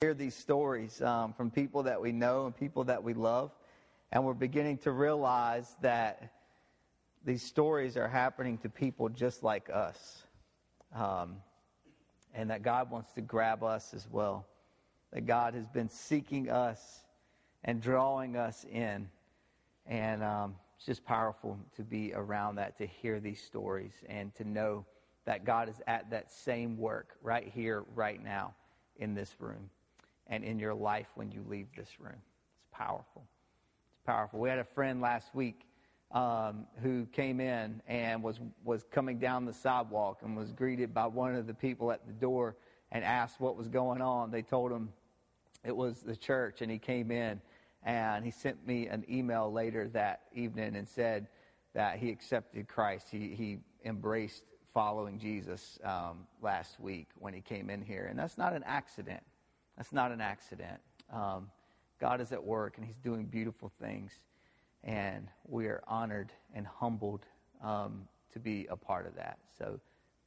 hear these stories um, from people that we know and people that we love, and we're beginning to realize that these stories are happening to people just like us, um, and that God wants to grab us as well. That God has been seeking us and drawing us in, and um, it's just powerful to be around that, to hear these stories, and to know that God is at that same work right here, right now, in this room and in your life when you leave this room. It's powerful. It's powerful. We had a friend last week um, who came in and was, was coming down the sidewalk and was greeted by one of the people at the door and asked what was going on. They told him it was the church, and he came in and he sent me an email later that evening and said that he accepted Christ. He, he embraced following Jesus um, last week when he came in here. And that's not an accident. That's not an accident. Um, God is at work and He's doing beautiful things. And we are honored and humbled um, to be a part of that. So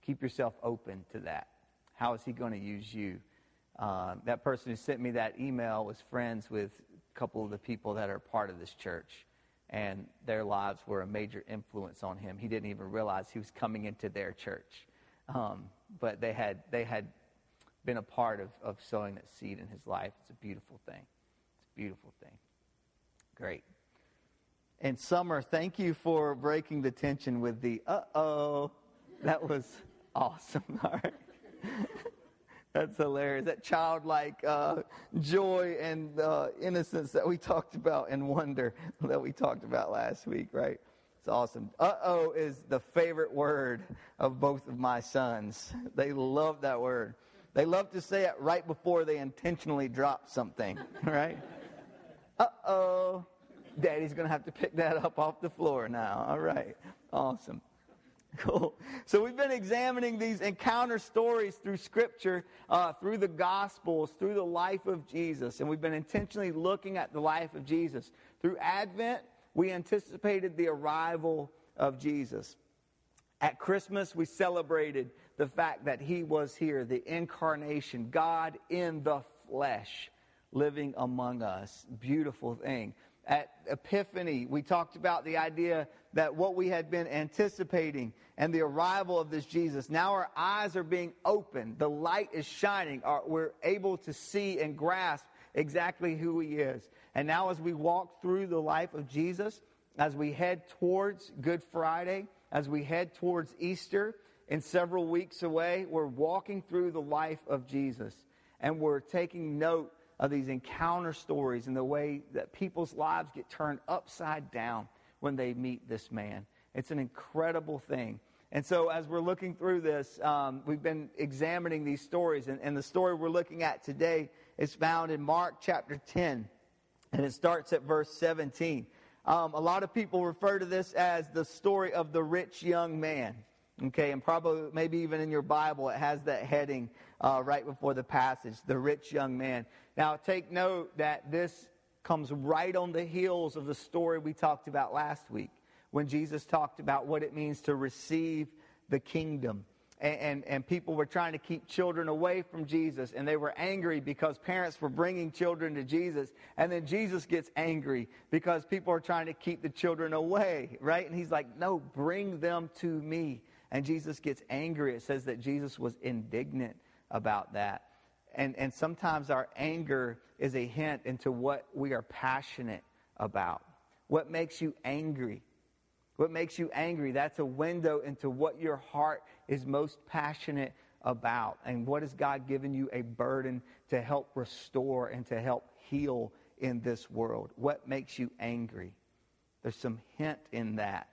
keep yourself open to that. How is He going to use you? Uh, that person who sent me that email was friends with a couple of the people that are part of this church. And their lives were a major influence on him. He didn't even realize he was coming into their church. Um, but they had, they had been a part of, of sowing that seed in his life. It's a beautiful thing. It's a beautiful thing. Great. And Summer, thank you for breaking the tension with the uh oh. That was awesome. All right. That's hilarious. That childlike uh, joy and uh, innocence that we talked about and wonder that we talked about last week, right? It's awesome. Uh oh is the favorite word of both of my sons. They love that word. They love to say it right before they intentionally drop something, right? uh oh. Daddy's going to have to pick that up off the floor now. All right. Awesome. Cool. So we've been examining these encounter stories through Scripture, uh, through the Gospels, through the life of Jesus. And we've been intentionally looking at the life of Jesus. Through Advent, we anticipated the arrival of Jesus. At Christmas, we celebrated the fact that he was here, the incarnation, God in the flesh living among us. Beautiful thing. At Epiphany, we talked about the idea that what we had been anticipating and the arrival of this Jesus, now our eyes are being opened. The light is shining. We're able to see and grasp exactly who he is. And now, as we walk through the life of Jesus, as we head towards Good Friday, as we head towards Easter, in several weeks away, we're walking through the life of Jesus and we're taking note of these encounter stories and the way that people's lives get turned upside down when they meet this man. It's an incredible thing. And so, as we're looking through this, um, we've been examining these stories. And, and the story we're looking at today is found in Mark chapter 10, and it starts at verse 17. Um, a lot of people refer to this as the story of the rich young man. Okay, and probably maybe even in your Bible, it has that heading uh, right before the passage, the rich young man. Now, take note that this comes right on the heels of the story we talked about last week when Jesus talked about what it means to receive the kingdom. And, and, and, people were trying to keep children away from Jesus, and they were angry because parents were bringing children to Jesus. And then Jesus gets angry because people are trying to keep the children away, right? And he's like, No, bring them to me and Jesus gets angry. It says that Jesus was indignant about that. And, and sometimes our anger is a hint into what we are passionate about. What makes you angry? What makes you angry? That's a window into what your heart is most passionate about. And what has God given you a burden to help restore and to help heal in this world? What makes you angry? There's some hint in that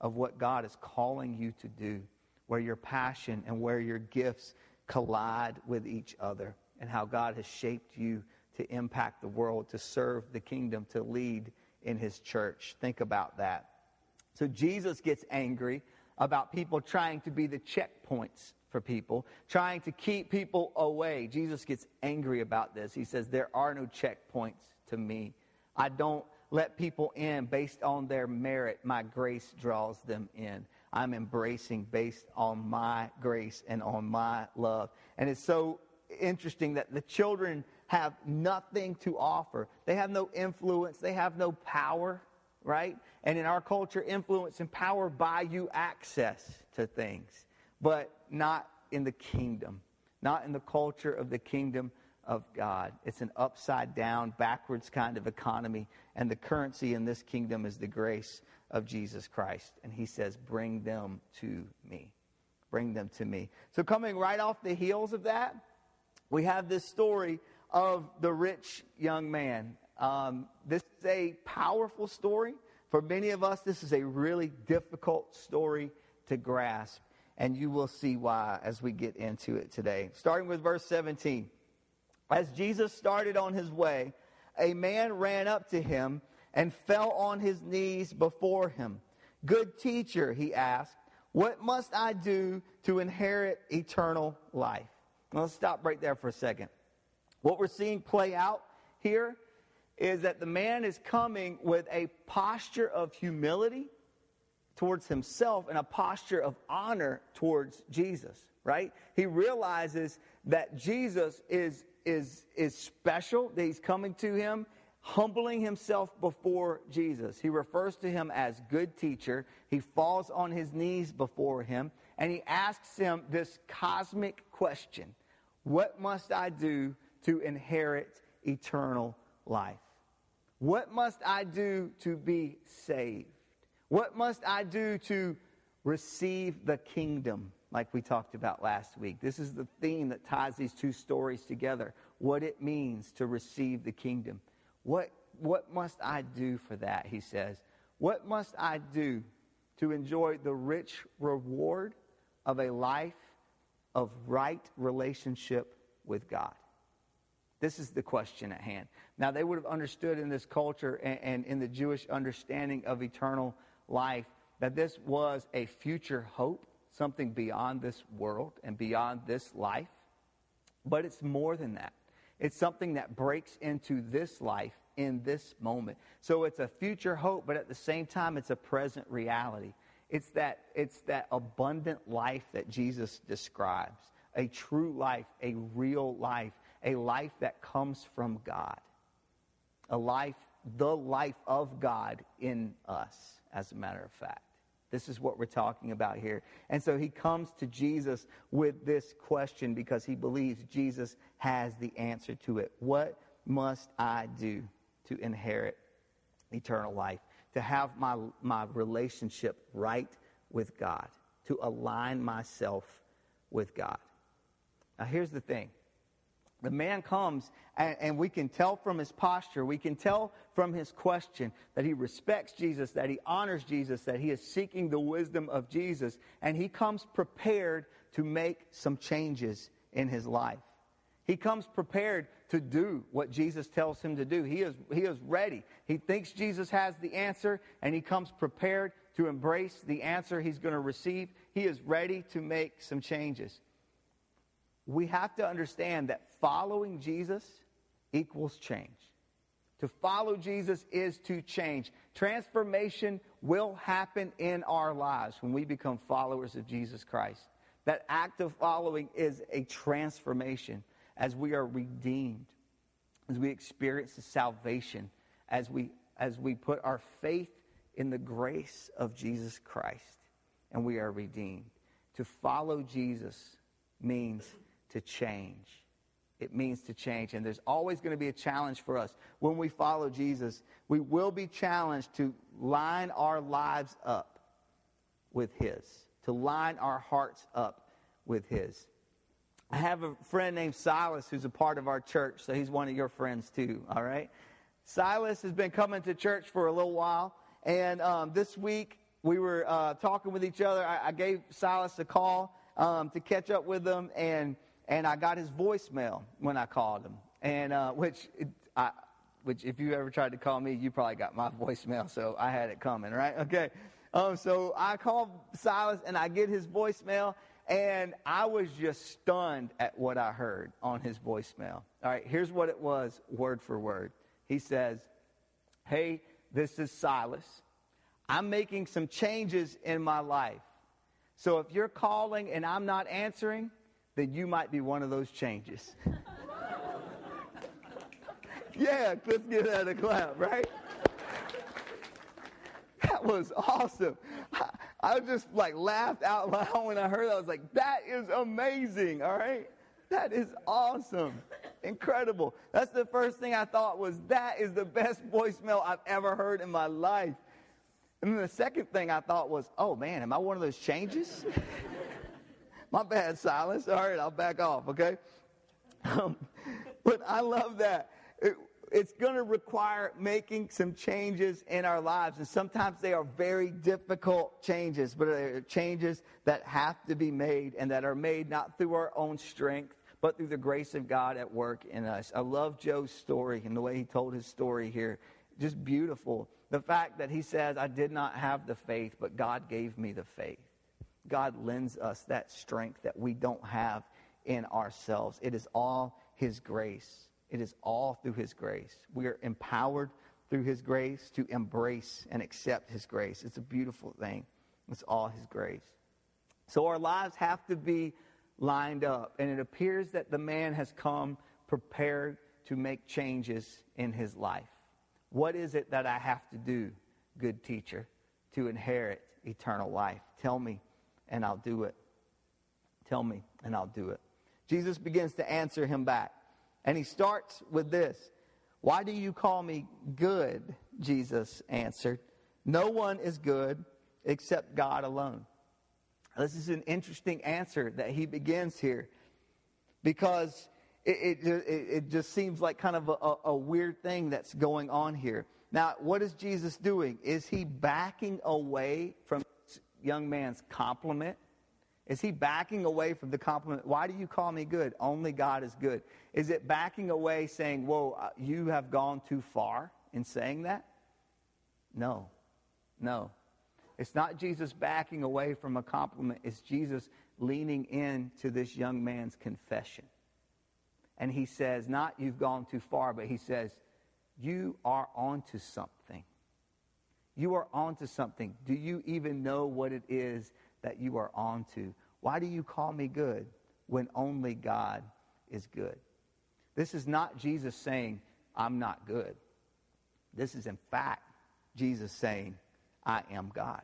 of what God is calling you to do, where your passion and where your gifts collide with each other, and how God has shaped you to impact the world, to serve the kingdom, to lead in his church. Think about that. So Jesus gets angry about people trying to be the checkpoints for people, trying to keep people away. Jesus gets angry about this. He says, There are no checkpoints to me. I don't let people in based on their merit. My grace draws them in. I'm embracing based on my grace and on my love. And it's so interesting that the children have nothing to offer. They have no influence, they have no power, right? And in our culture, influence and power buy you access to things, but not in the kingdom, not in the culture of the kingdom of God. It's an upside down, backwards kind of economy, and the currency in this kingdom is the grace of Jesus Christ. And he says, Bring them to me. Bring them to me. So, coming right off the heels of that, we have this story of the rich young man. Um, this is a powerful story. For many of us, this is a really difficult story to grasp. And you will see why as we get into it today. Starting with verse 17. As Jesus started on his way, a man ran up to him and fell on his knees before him. Good teacher, he asked, what must I do to inherit eternal life? Now, let's stop right there for a second. What we're seeing play out here is that the man is coming with a posture of humility towards himself and a posture of honor towards Jesus, right? He realizes that Jesus is, is, is special, that he's coming to him, humbling himself before Jesus. He refers to him as good teacher. He falls on his knees before him and he asks him this cosmic question What must I do to inherit eternal life? What must I do to be saved? What must I do to receive the kingdom, like we talked about last week? This is the theme that ties these two stories together what it means to receive the kingdom. What, what must I do for that? He says. What must I do to enjoy the rich reward of a life of right relationship with God? This is the question at hand. Now, they would have understood in this culture and, and, in the Jewish understanding of eternal life that this was a future hope, something beyond this world and beyond this life. But it's more than that. It's something that breaks into this life in this moment. So it's a future hope, but at the same time, it's a present reality. It's that, it's that abundant life that Jesus describes a true life, a real life, a life that comes from God, a life, the life of God in us, as a matter of fact. This is what we're talking about here. And so he comes to Jesus with this question because he believes Jesus has the answer to it. What must I do to inherit eternal life? To have my, my relationship right with God, to align myself with God. Now, here's the thing the man comes, and, and, we can tell from his posture, we can tell from his question that he respects Jesus, that he honors Jesus, that he is seeking the wisdom of Jesus, and he comes prepared to make some changes in his life. He comes prepared to do what Jesus tells him to do. He is, he is ready. He thinks Jesus has the answer, and he comes prepared to embrace the answer he's going to receive. He is ready to make some changes we have to understand that following Jesus equals change. To follow Jesus is to change. Transformation will happen in our lives when we become followers of Jesus Christ. That act of following is a transformation as we are redeemed, as we experience the salvation, as we, as we put our faith in the grace of Jesus Christ and we are redeemed. To follow Jesus means to change. It means to change. And there's always going to be a challenge for us. When we follow Jesus, we will be challenged to line our lives up with His, to line our hearts up with His. I have a friend named Silas who's a part of our church, so he's one of your friends too, all right? Silas has been coming to church for a little while, and um, this week we were uh, talking with each other. I, I gave Silas a call um, to catch up with him, and and I got his voicemail when I called him, and uh, which I, which if you ever tried to call me, you probably got my voicemail, so I had it coming, right? Okay, um, so I called Silas and I get his voicemail, and I was just stunned at what I heard on his voicemail. All right, here's what it was, word for word. He says, "Hey, this is Silas. I'm making some changes in my life." So if you're calling and I'm not answering, then you might be one of those changes. Yeah, let's give that a clap, right? That was awesome. I, I just like laughed out loud when I heard that. I was like, that is amazing, all right? That is awesome. Incredible. That's the first thing I thought was that is the best voicemail I've ever heard in my life. And then the second thing I thought was, oh man, am I one of those changes? my bad, Silas. All right, I'll back off, okay? Um, but I love that. It, it's going to require making some changes in our lives. And sometimes they are very difficult changes, but they're changes that have to be made and that are made not through our own strength, but through the grace of God at work in us. I love Joe's story and the way he told his story here. Just beautiful. The fact that he says, I did not have the faith, but God gave me the faith. God lends us that strength that we don't have in ourselves. It is all his grace. It is all through his grace. We are empowered through his grace to embrace and accept his grace. It's a beautiful thing. It's all his grace. So our lives have to be lined up. And it appears that the man has come prepared to make changes in his life. What is it that I have to do, good teacher, to inherit eternal life? Tell me, and I'll do it. Tell me, and I'll do it. Jesus begins to answer him back. And he starts with this Why do you call me good? Jesus answered. No one is good except God alone. This is an interesting answer that he begins here because it, it, it just seems like kind of a, a weird thing that's going on here. Now, what is Jesus doing? Is he backing away from young man's compliment? Is he backing away from the compliment? Why do you call me good? Only God is good. Is it backing away saying, Whoa, uh, you have gone too far in saying that? No. No. It's not Jesus backing away from a compliment, it's Jesus leaning in to this young man's confession. And he says, Not you've gone too far, but he says, You are onto something. You are onto something. Do you even know what it is that you are onto? Why do you call me good when only God is good? This is not Jesus saying, I'm not good. This is, in fact, Jesus saying, I am God.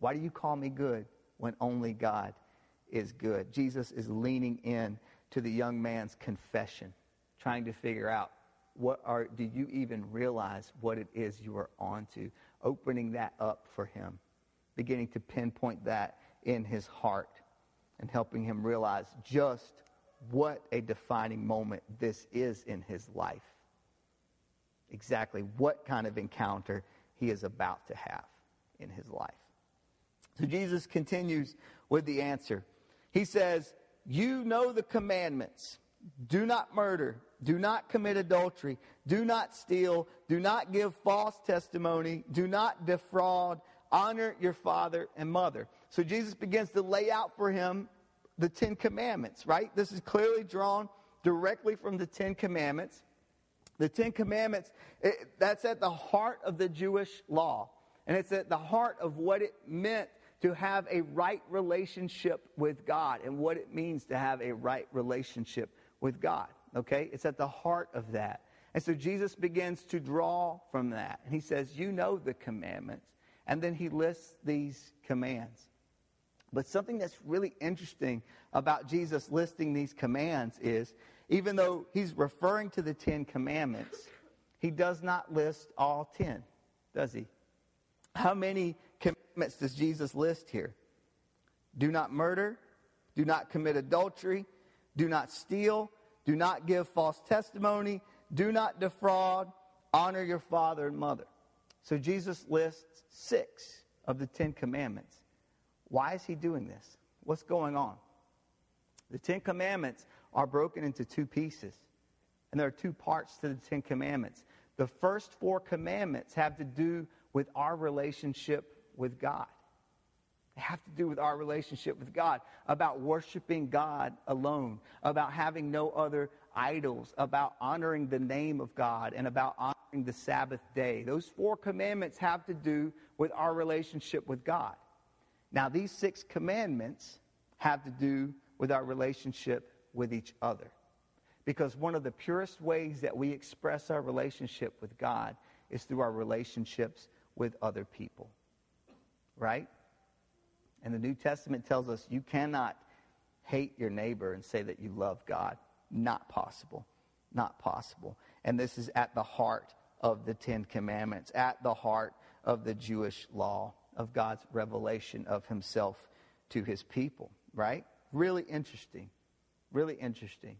Why do you call me good when only God is good? Jesus is leaning in to the young man's confession, trying to figure out what are, do you even realize what it is you are onto? Opening that up for him, beginning to pinpoint that in his heart and helping him realize just what a defining moment this is in his life. Exactly what kind of encounter he is about to have in his life. So Jesus continues with the answer. He says, You know the commandments do not murder, do not commit adultery, do not steal, do not give false testimony, do not defraud, honor your father and mother. So Jesus begins to lay out for him the Ten Commandments, right? This is clearly drawn directly from the Ten Commandments. The Ten Commandments, it, that's at the heart of the Jewish law. And it's at the heart of what it meant to have a right relationship with God and what it means to have a right relationship with God. Okay? It's at the heart of that. And so Jesus begins to draw from that. And he says, You know the commandments. And then he lists these commands. But something that's really interesting about Jesus listing these commands is even though he's referring to the Ten Commandments, he does not list all ten, does he? How many commandments does Jesus list here? Do not murder, do not commit adultery, do not steal, do not give false testimony, do not defraud, honor your father and mother. So Jesus lists six of the Ten Commandments. Why is he doing this? What's going on? The Ten Commandments are broken into two pieces, and there are two parts to the Ten Commandments. The first four commandments have to do with our relationship with God. Have to do with our relationship with God, about worshiping God alone, about having no other idols, about honoring the name of God, and about honoring the Sabbath day. Those four commandments have to do with our relationship with God. Now, these six commandments have to do with our relationship with each other. Because one of the purest ways that we express our relationship with God is through our relationships with other people. Right? And the New Testament tells us you cannot hate your neighbor and say that you love God. Not possible. Not possible. And this is at the heart of the Ten Commandments, at the heart of the Jewish law, of God's revelation of himself to his people, right? Really interesting. Really interesting.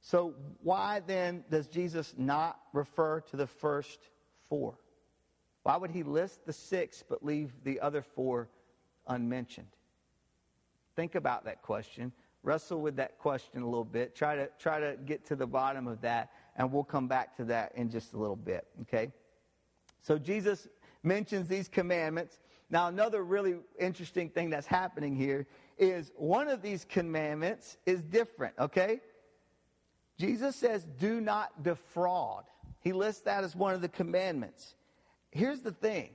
So, why then does Jesus not refer to the first four? Why would he list the six but leave the other four unmentioned? Think about that question. Wrestle with that question a little bit. Try to, try to get to the bottom of that, and we'll come back to that in just a little bit, okay? So Jesus mentions these commandments. Now, another really interesting thing that's happening here is one of these commandments is different, okay? Jesus says, do not defraud. He lists that as one of the commandments. Here's the thing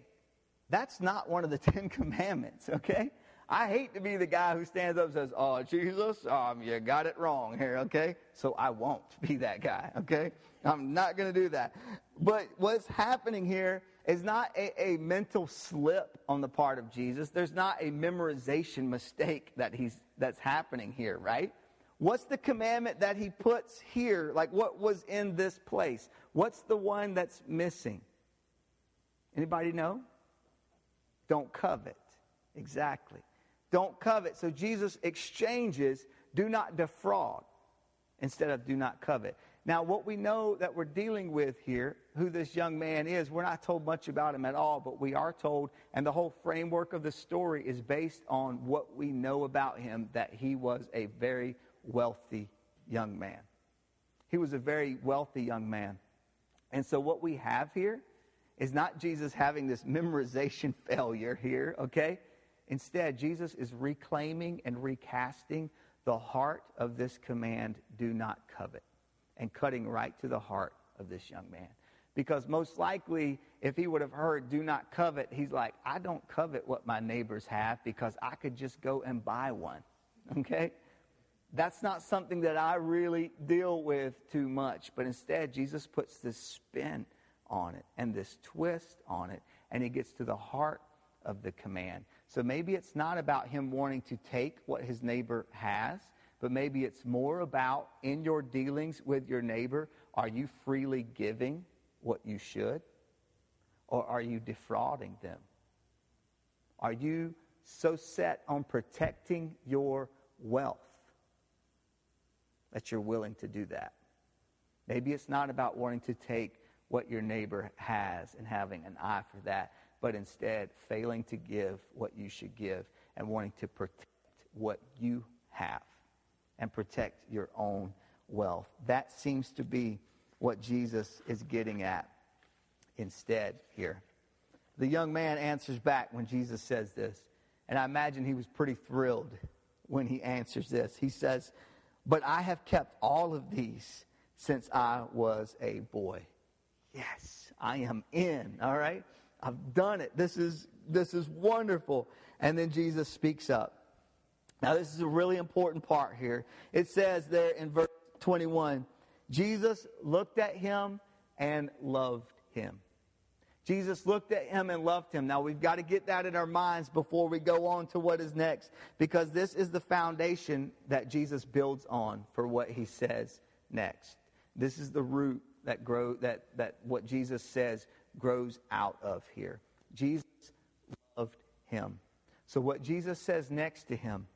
that's not one of the Ten Commandments, okay? I hate to be the guy who stands up and says, Oh, Jesus, um, you got it wrong here, okay? So I won't be that guy, okay? I'm not going to do that. But what's happening here is not a, a, mental slip on the part of Jesus. There's not a memorization mistake that he's, that's happening here, right? What's the commandment that he puts here? Like what was in this place? What's the one that's missing? Anybody know? Don't covet. Exactly. Don't covet. So Jesus exchanges do not defraud instead of do not covet. Now, what we know that we're dealing with here, who this young man is, we're not told much about him at all, but we are told, and the whole framework of the story is based on what we know about him that he was a very wealthy young man. He was a very wealthy young man. And so, what we have here is not Jesus having this memorization failure here, okay? Instead, Jesus is reclaiming and recasting the heart of this command do not covet and cutting right to the heart of this young man. Because most likely, if he would have heard, do not covet, he's like, I don't covet what my neighbors have because I could just go and buy one. Okay? That's not something that I really deal with too much. But instead, Jesus puts this spin on it and this twist on it, and he gets to the heart of the command. So maybe it's not about him wanting to take what his neighbor has, but maybe it's more about in your dealings with your neighbor, are you freely giving what you should? Or are you defrauding them? Are you so set on protecting your wealth that you're willing to do that? Maybe it's not about wanting to take what your neighbor has and having an eye for that, but instead failing to give what you should give and wanting to protect what you have and protect your own wealth. That seems to be what Jesus is getting at instead here. The young man answers back when Jesus says this, and I imagine he was pretty thrilled when he answers this. He says, But I have kept all of these since I was a boy. Yes, I am in, all right? I've done it. This is, this is wonderful. And then Jesus speaks up. Now, this is a really important part here. It says there in verse 21 Jesus looked at him and loved him. Jesus looked at him and loved him. Now, we've got to get that in our minds before we go on to what is next, because this is the foundation that Jesus builds on for what he says next. This is the root that grow that, that what Jesus says grows out of here. Jesus loved him. So, what Jesus says next to him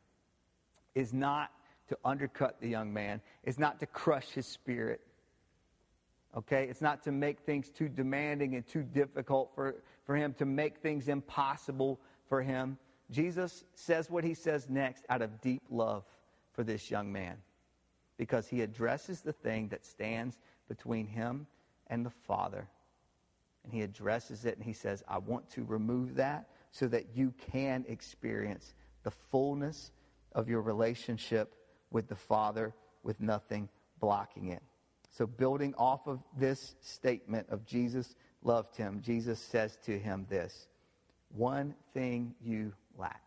is not to undercut the young man, it's not to crush his spirit. Okay? It's not to make things too demanding and too difficult for, for him, to make things impossible for him. Jesus says what he says next out of deep love for this young man because he addresses the thing that stands between him and the Father. And he addresses it and he says, I want to remove that so that you can experience the fullness of your relationship with the Father with nothing blocking it. So, building off of this statement of Jesus loved him, Jesus says to him this One thing you lack.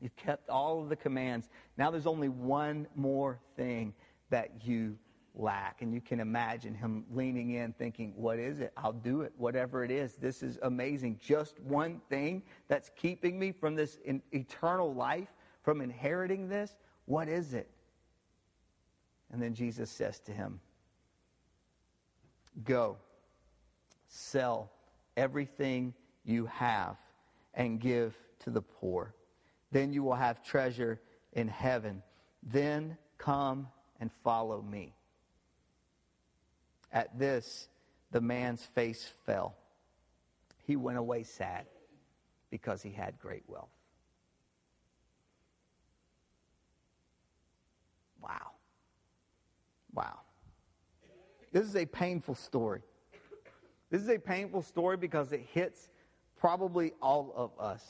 You've kept all of the commands. Now there's only one more thing that you lack. And you can imagine him leaning in, thinking, What is it? I'll do it. Whatever it is, this is amazing. Just one thing that's keeping me from this eternal life, from inheriting this. What is it? And then Jesus says to him, Go, sell everything you have and give to the poor. Then you will have treasure in heaven. Then come and follow me. At this, the man's face fell. He went away sad because he had great wealth. Wow. Wow. This is a painful story. This is a painful story because it hits probably all of us.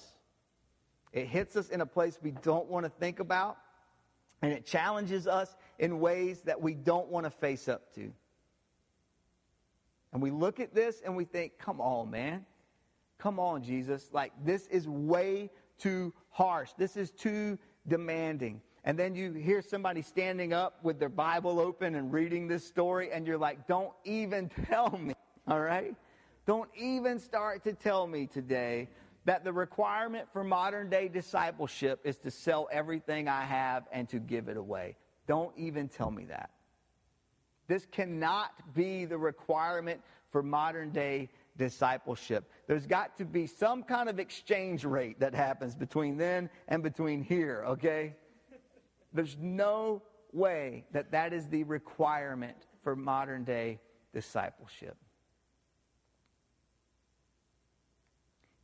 It hits us in a place we don't want to think about, and it challenges us in ways that we don't want to face up to. And we look at this and we think, come on, man. Come on, Jesus. Like, this is way too harsh. This is too demanding. And then you hear somebody standing up with their Bible open and reading this story, and you're like, don't even tell me, all right? Don't even start to tell me today that the requirement for modern day discipleship is to sell everything I have and to give it away. Don't even tell me that. This cannot be the requirement for modern day discipleship. There's got to be some kind of exchange rate that happens between then and between here, okay? There's no way that that is the requirement for modern day discipleship.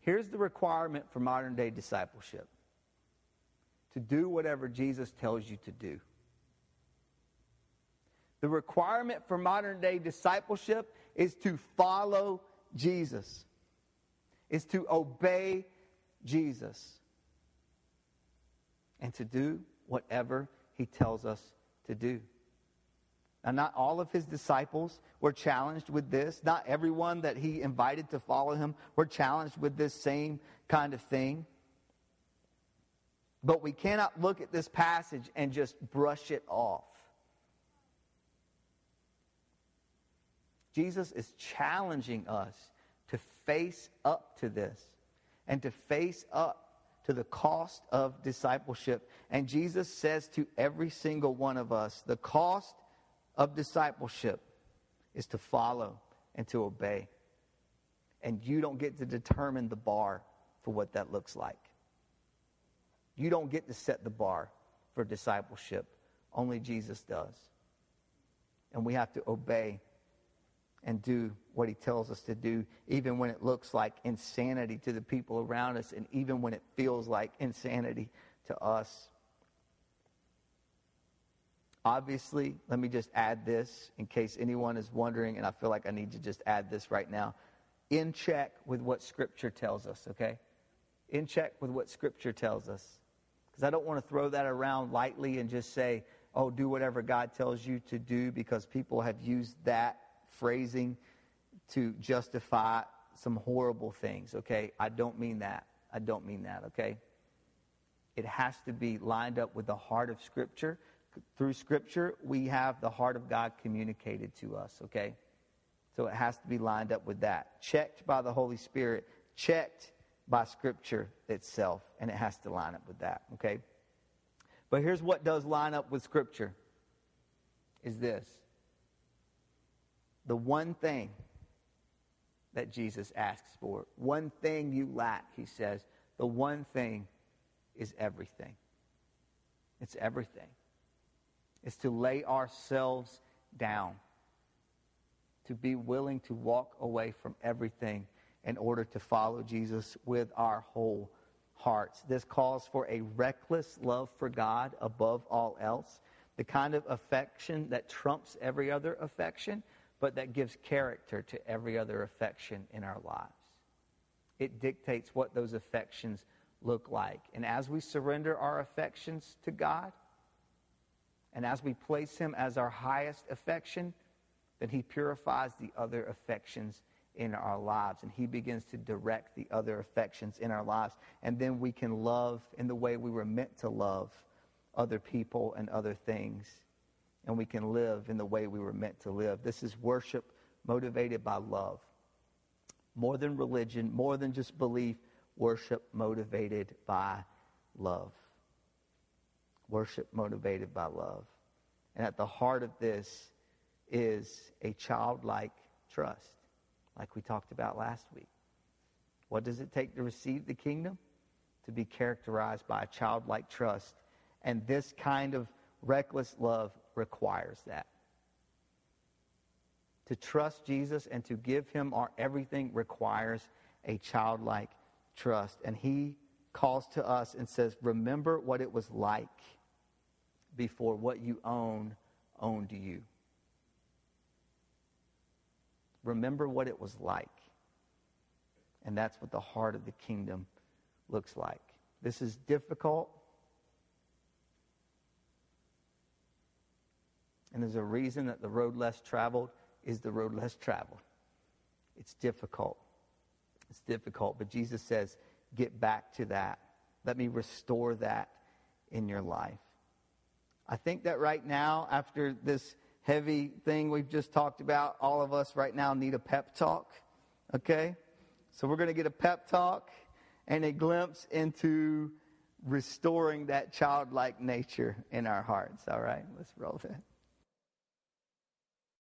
Here's the requirement for modern day discipleship to do whatever Jesus tells you to do. The requirement for modern day discipleship is to follow Jesus, is to obey Jesus, and to do whatever he tells us to do. Now, not all of his disciples were challenged with this. Not everyone that he invited to follow him were challenged with this same kind of thing. But we cannot look at this passage and just brush it off. Jesus is challenging us to face up to this and to face up to the cost of discipleship. And Jesus says to every single one of us the cost of discipleship is to follow and to obey. And you don't get to determine the bar for what that looks like. You don't get to set the bar for discipleship. Only Jesus does. And we have to obey and do what he tells us to do, even when it looks like insanity to the people around us, and even when it feels like insanity to us. Obviously, let me just add this in case anyone is wondering, and I feel like I need to just add this right now. In check with what Scripture tells us, okay? In check with what Scripture tells us. Because I don't want to throw that around lightly and just say, oh, do whatever God tells you to do, because people have used that phrasing to justify some horrible things, okay? I don't mean that. I don't mean that, okay? It has to be lined up with the heart of Scripture. Through Scripture, we have the heart of God communicated to us, okay? So it has to be lined up with that. Checked by the Holy Spirit, checked by Scripture itself, and it has to line up with that, okay? But here's what does line up with Scripture is this the one thing that Jesus asks for. One thing you lack, he says. The one thing is everything. It's everything. It's to lay ourselves down, to be willing to walk away from everything in order to follow Jesus with our whole hearts. This calls for a reckless love for God above all else, the kind of affection that trumps every other affection but that gives character to every other affection in our lives. It dictates what those affections look like. And as we surrender our affections to God, and as we place Him as our highest affection, then He purifies the other affections in our lives. And He begins to direct the other affections in our lives. And then we can love in the way we were meant to love other people and other things and we can live in the way we were meant to live. This is worship motivated by love. More than religion, more than just belief, worship motivated by love. Worship motivated by love. And at the heart of this is a childlike trust, like we talked about last week. What does it take to receive the kingdom? To be characterized by a childlike trust. And this kind of reckless love requires that. To trust Jesus and to give him our everything requires a childlike trust. And he calls to us and says, Remember what it was like before what you own owned you. Remember what it was like. And that's what the heart of the kingdom looks like. This is difficult. And there's a reason that the road less traveled is the road less traveled. It's difficult. It's difficult. But Jesus says, get back to that. Let me restore that in your life. I think that right now, after this heavy thing we've just talked about, all of us right now need a pep talk. Okay? So we're going to get a pep talk and a glimpse into restoring that childlike nature in our hearts. All right? Let's roll that.